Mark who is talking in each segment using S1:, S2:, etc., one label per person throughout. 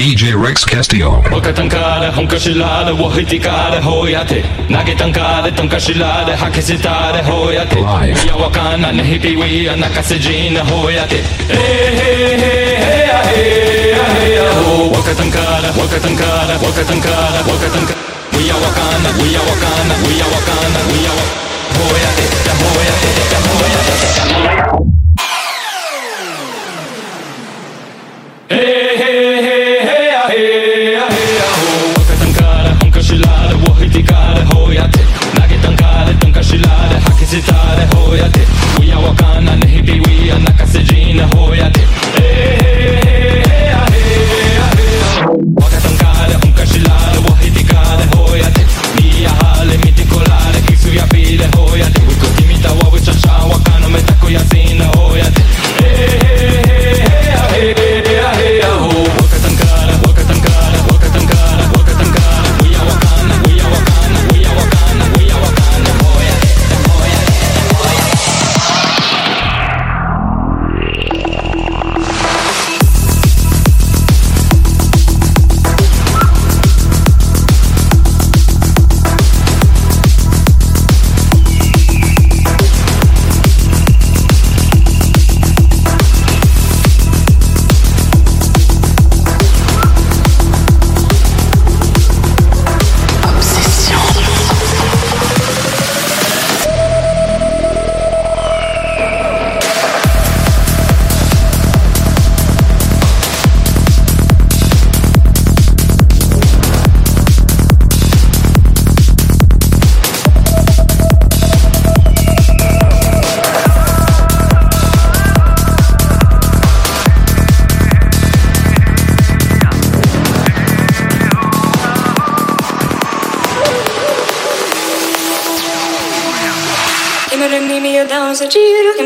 S1: DJ Rex Castillo.
S2: honka hoyate. Nage hoyate. Live. hoyate. Hey, hey, hey, hey, hey, hey, Hey!
S3: visitare hoja ti Uja wakana ni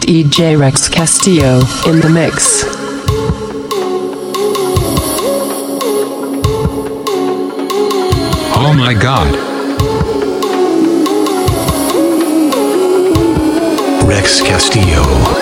S4: DJ Rex Castillo in the mix.
S1: Oh my god.
S5: Rex Castillo.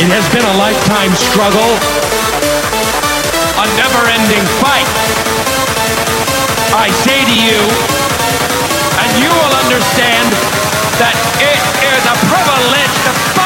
S6: It has been a lifetime struggle, a never ending fight. I say to
S7: you, and you will understand that
S6: it is
S7: a
S8: privilege
S9: to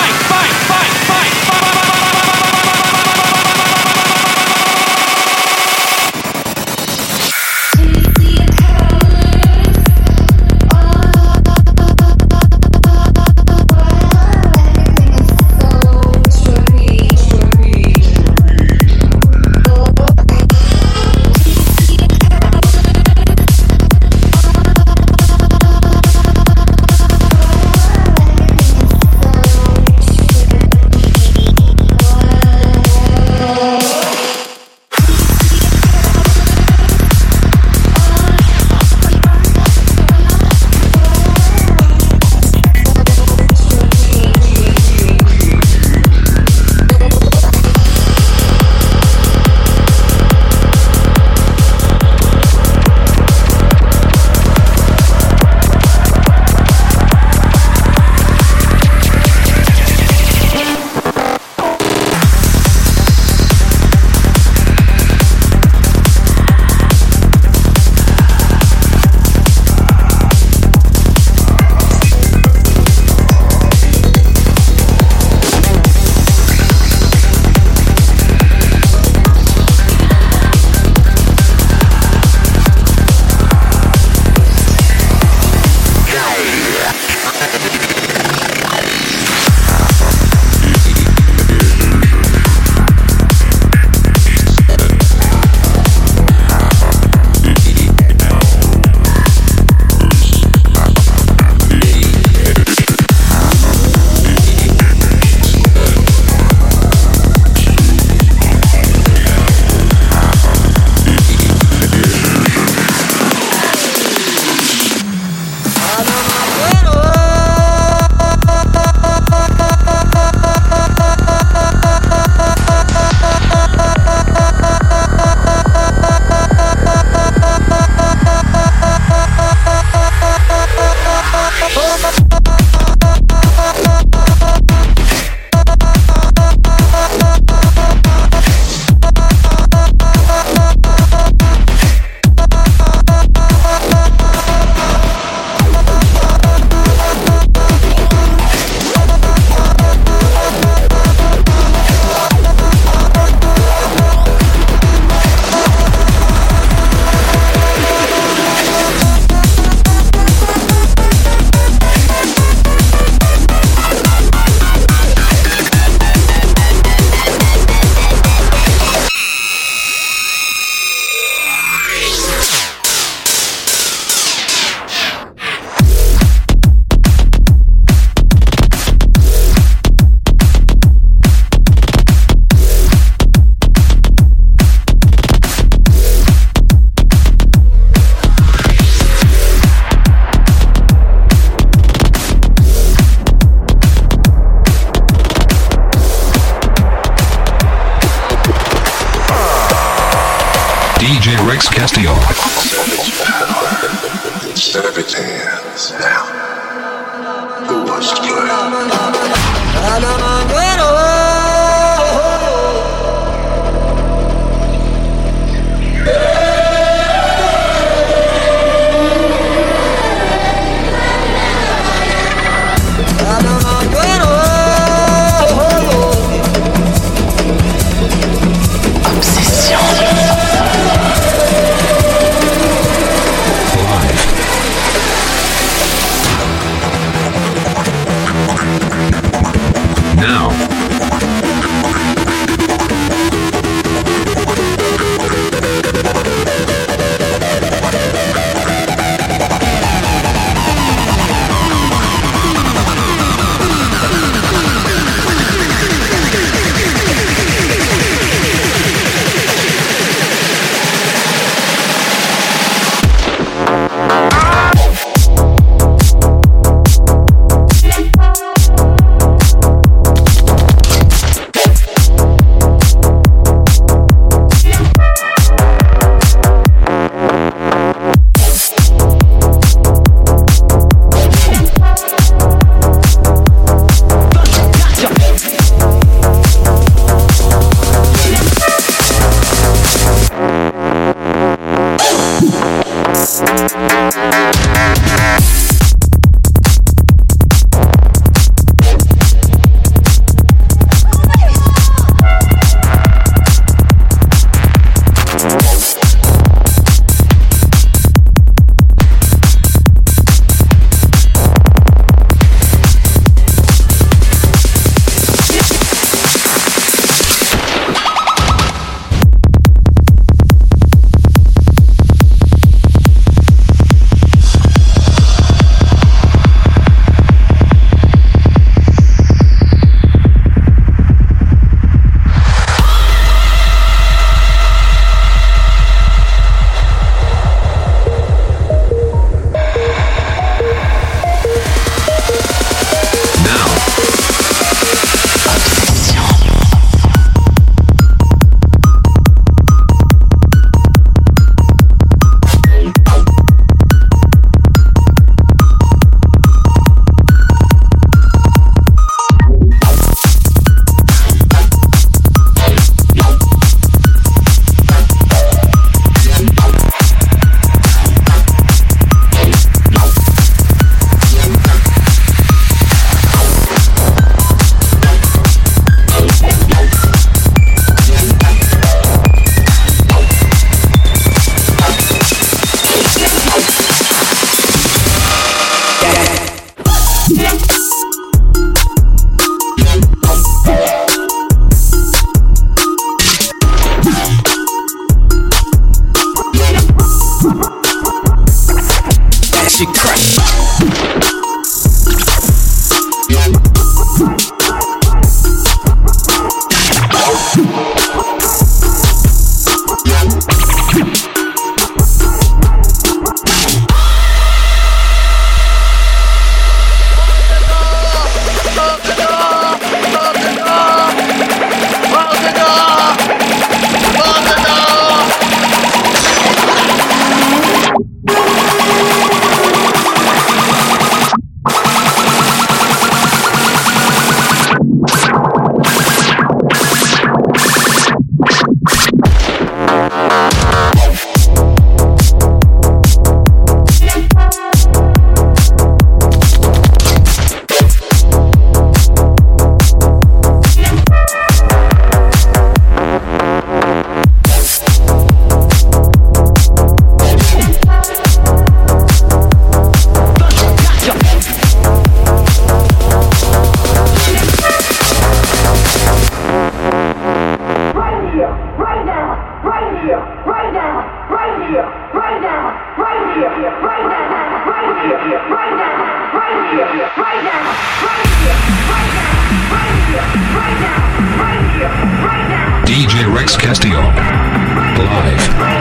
S9: Castillo. Live.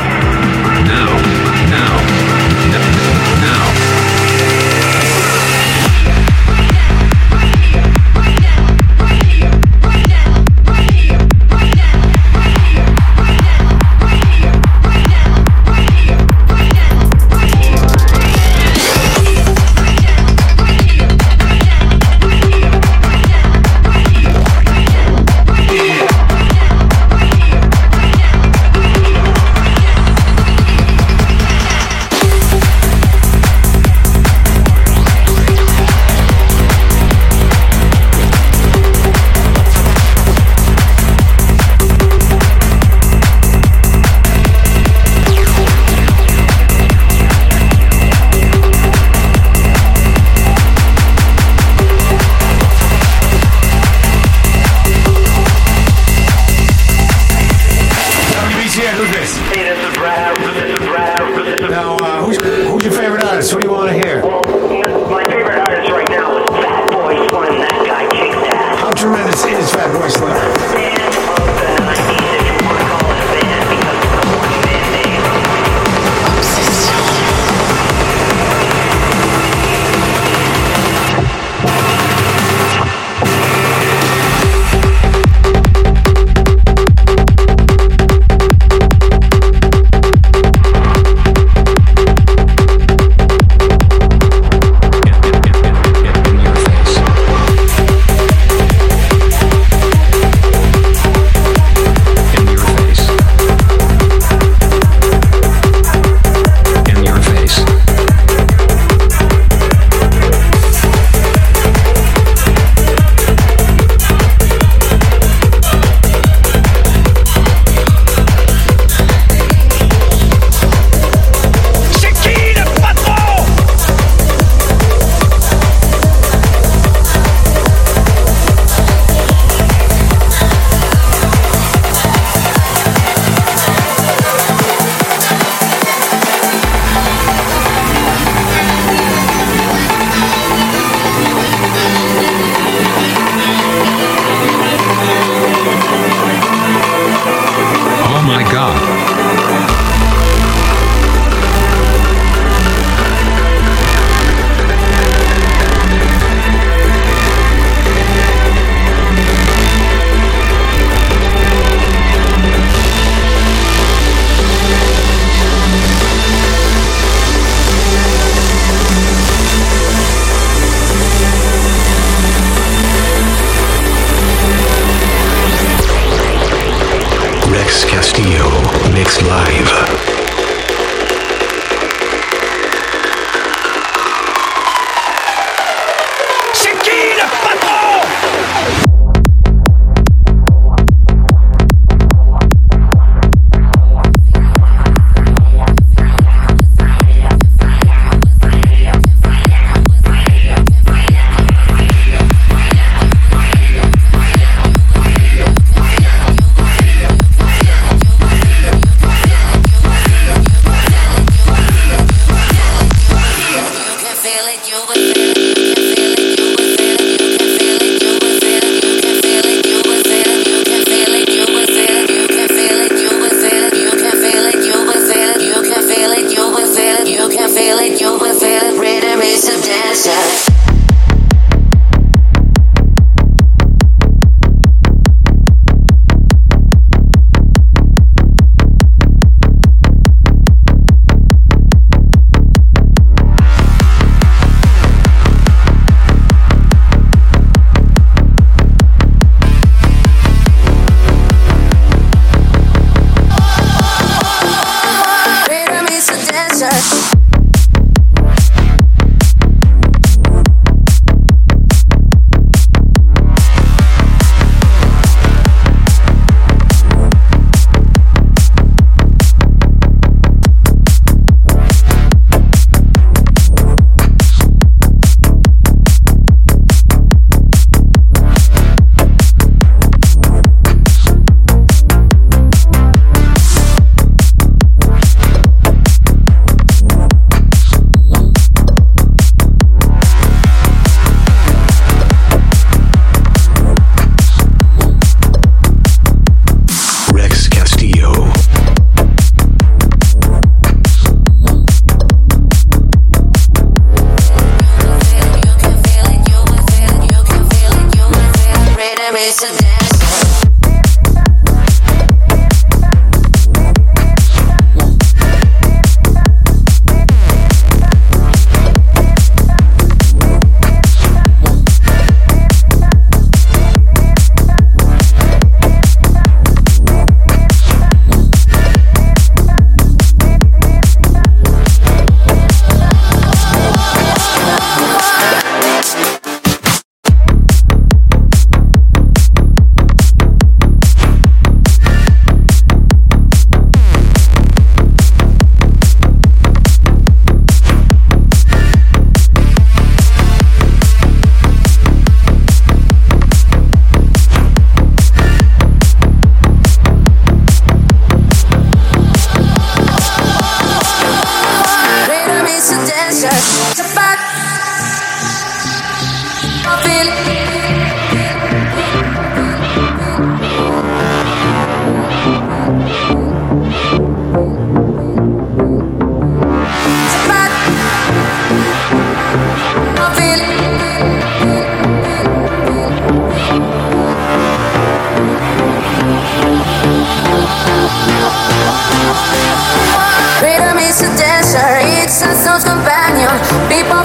S10: companion. People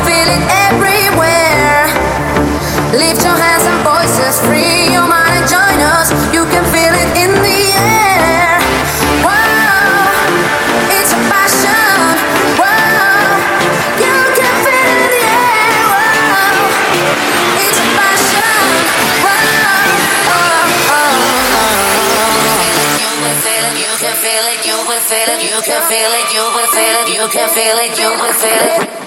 S10: can feel it, you will feel it, you can feel it, you will feel it.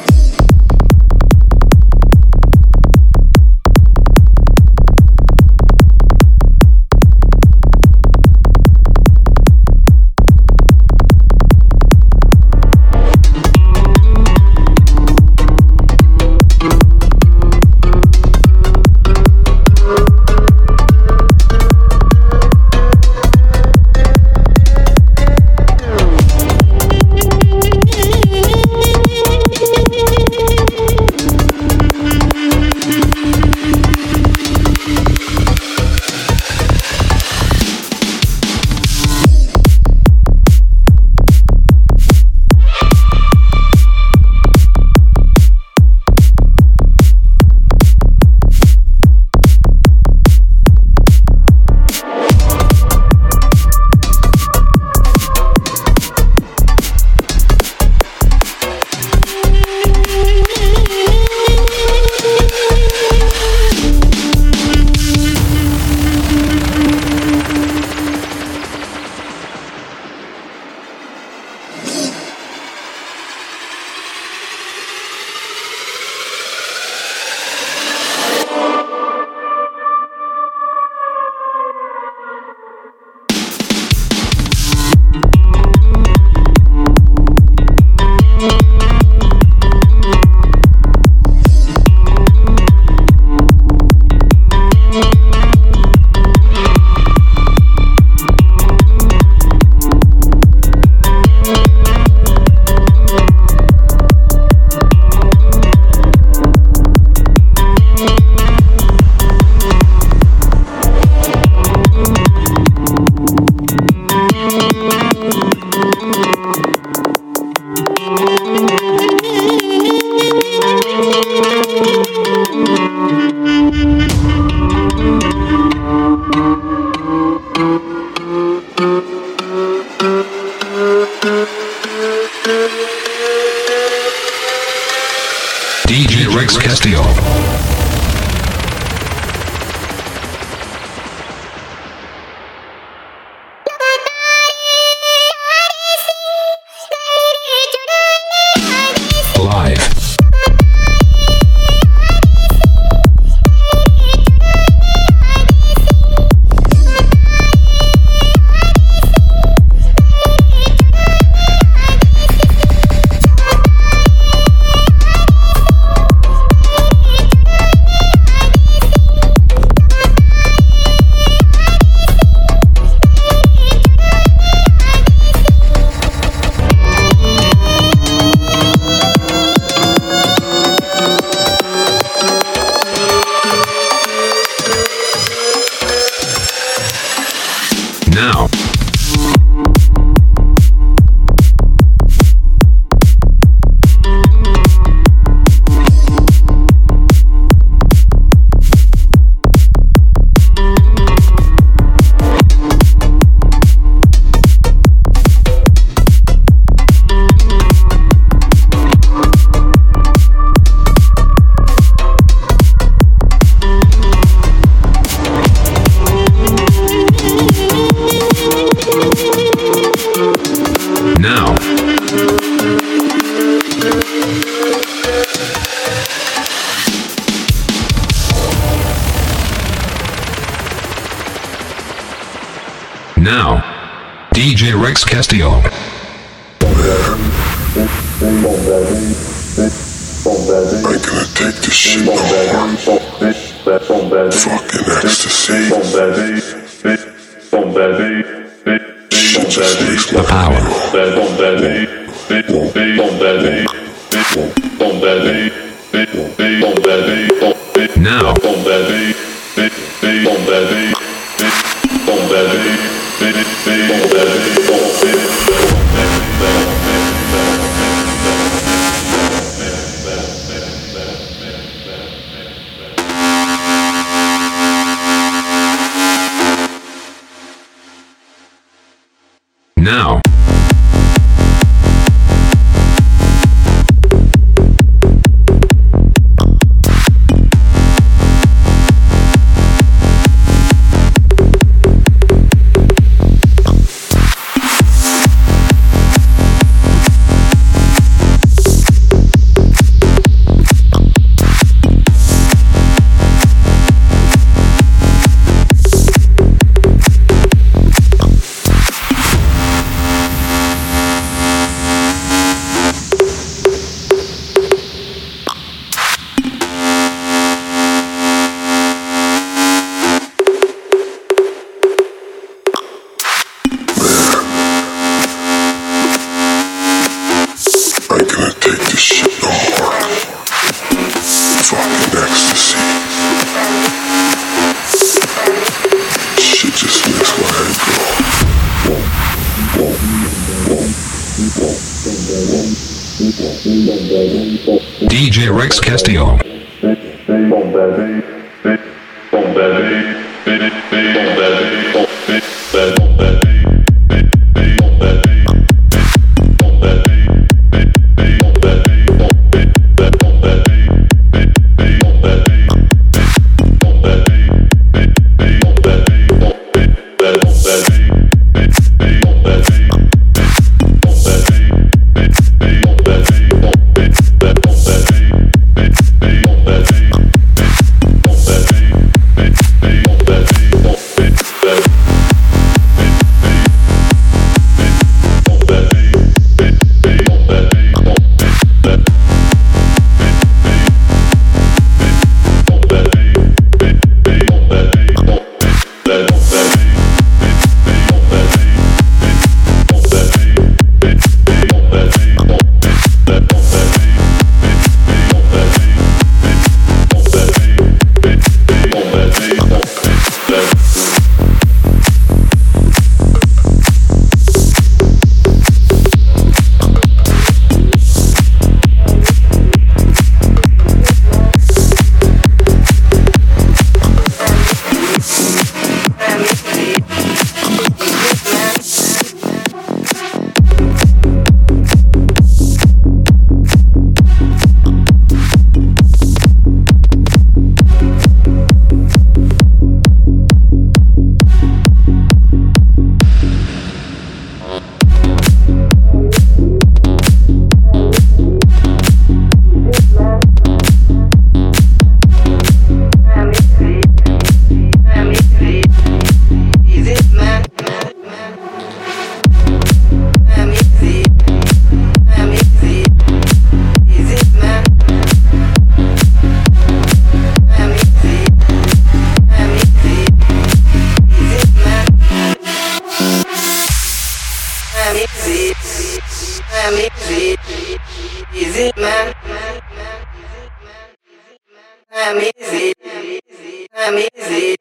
S1: now.
S10: amizade, amizade.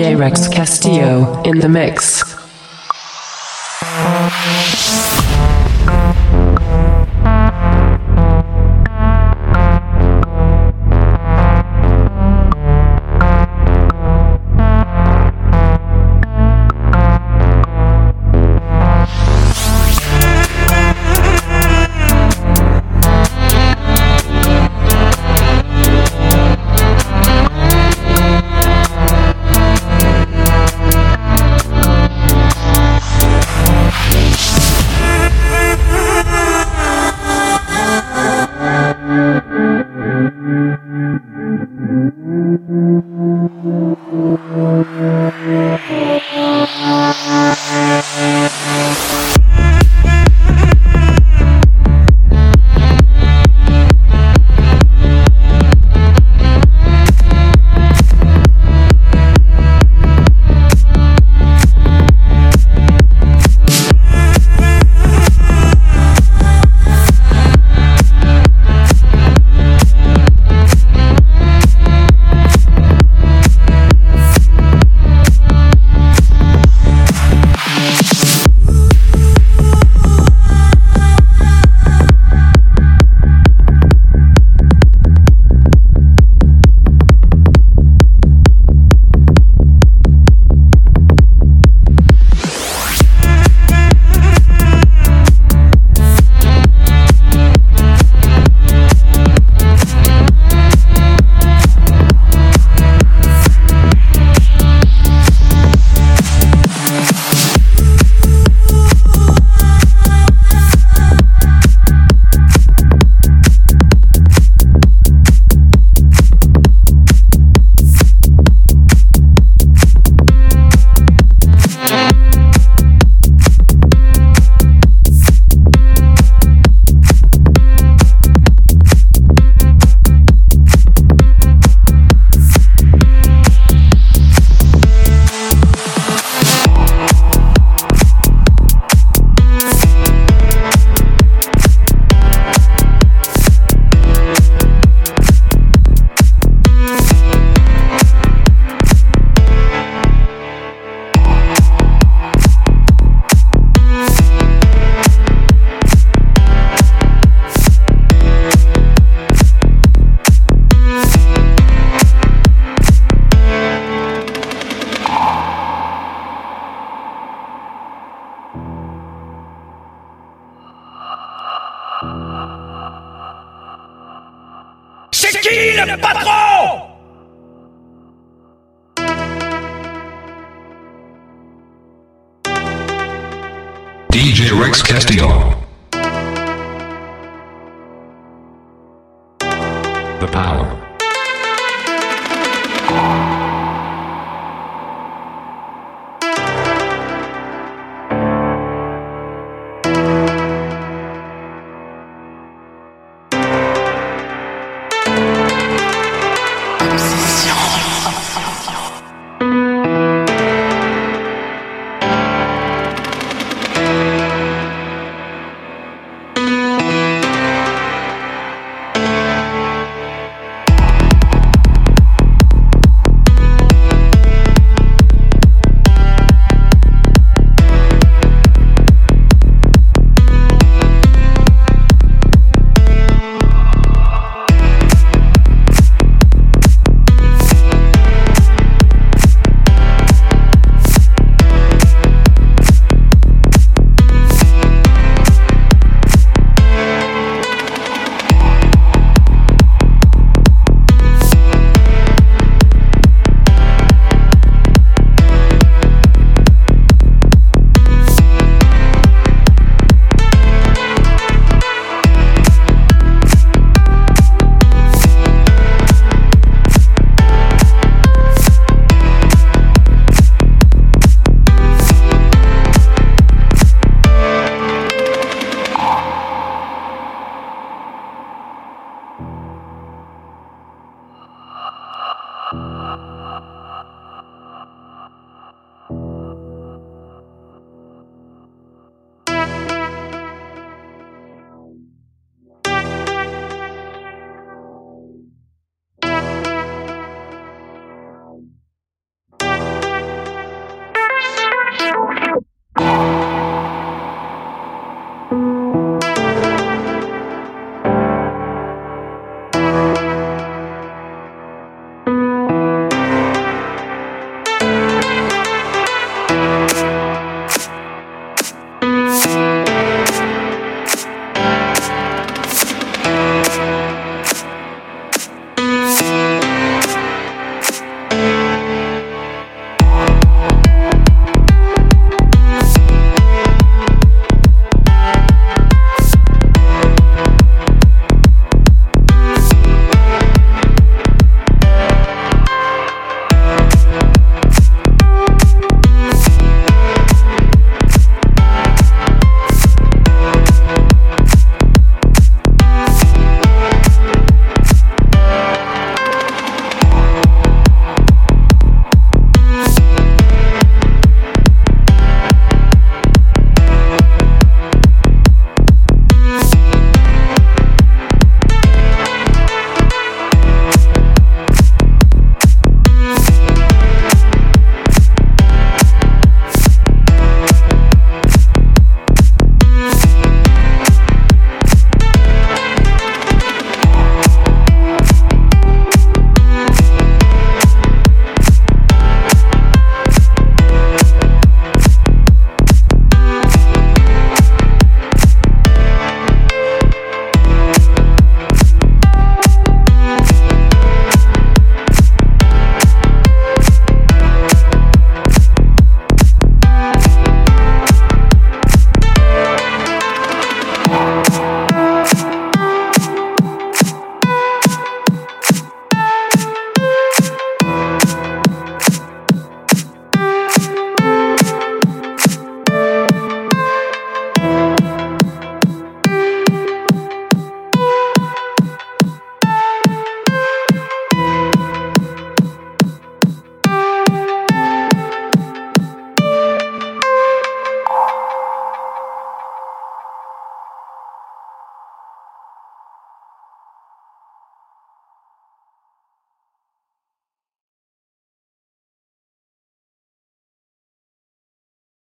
S1: J. Rex Castillo
S11: in the mix.
S1: Alex Castillo. The power.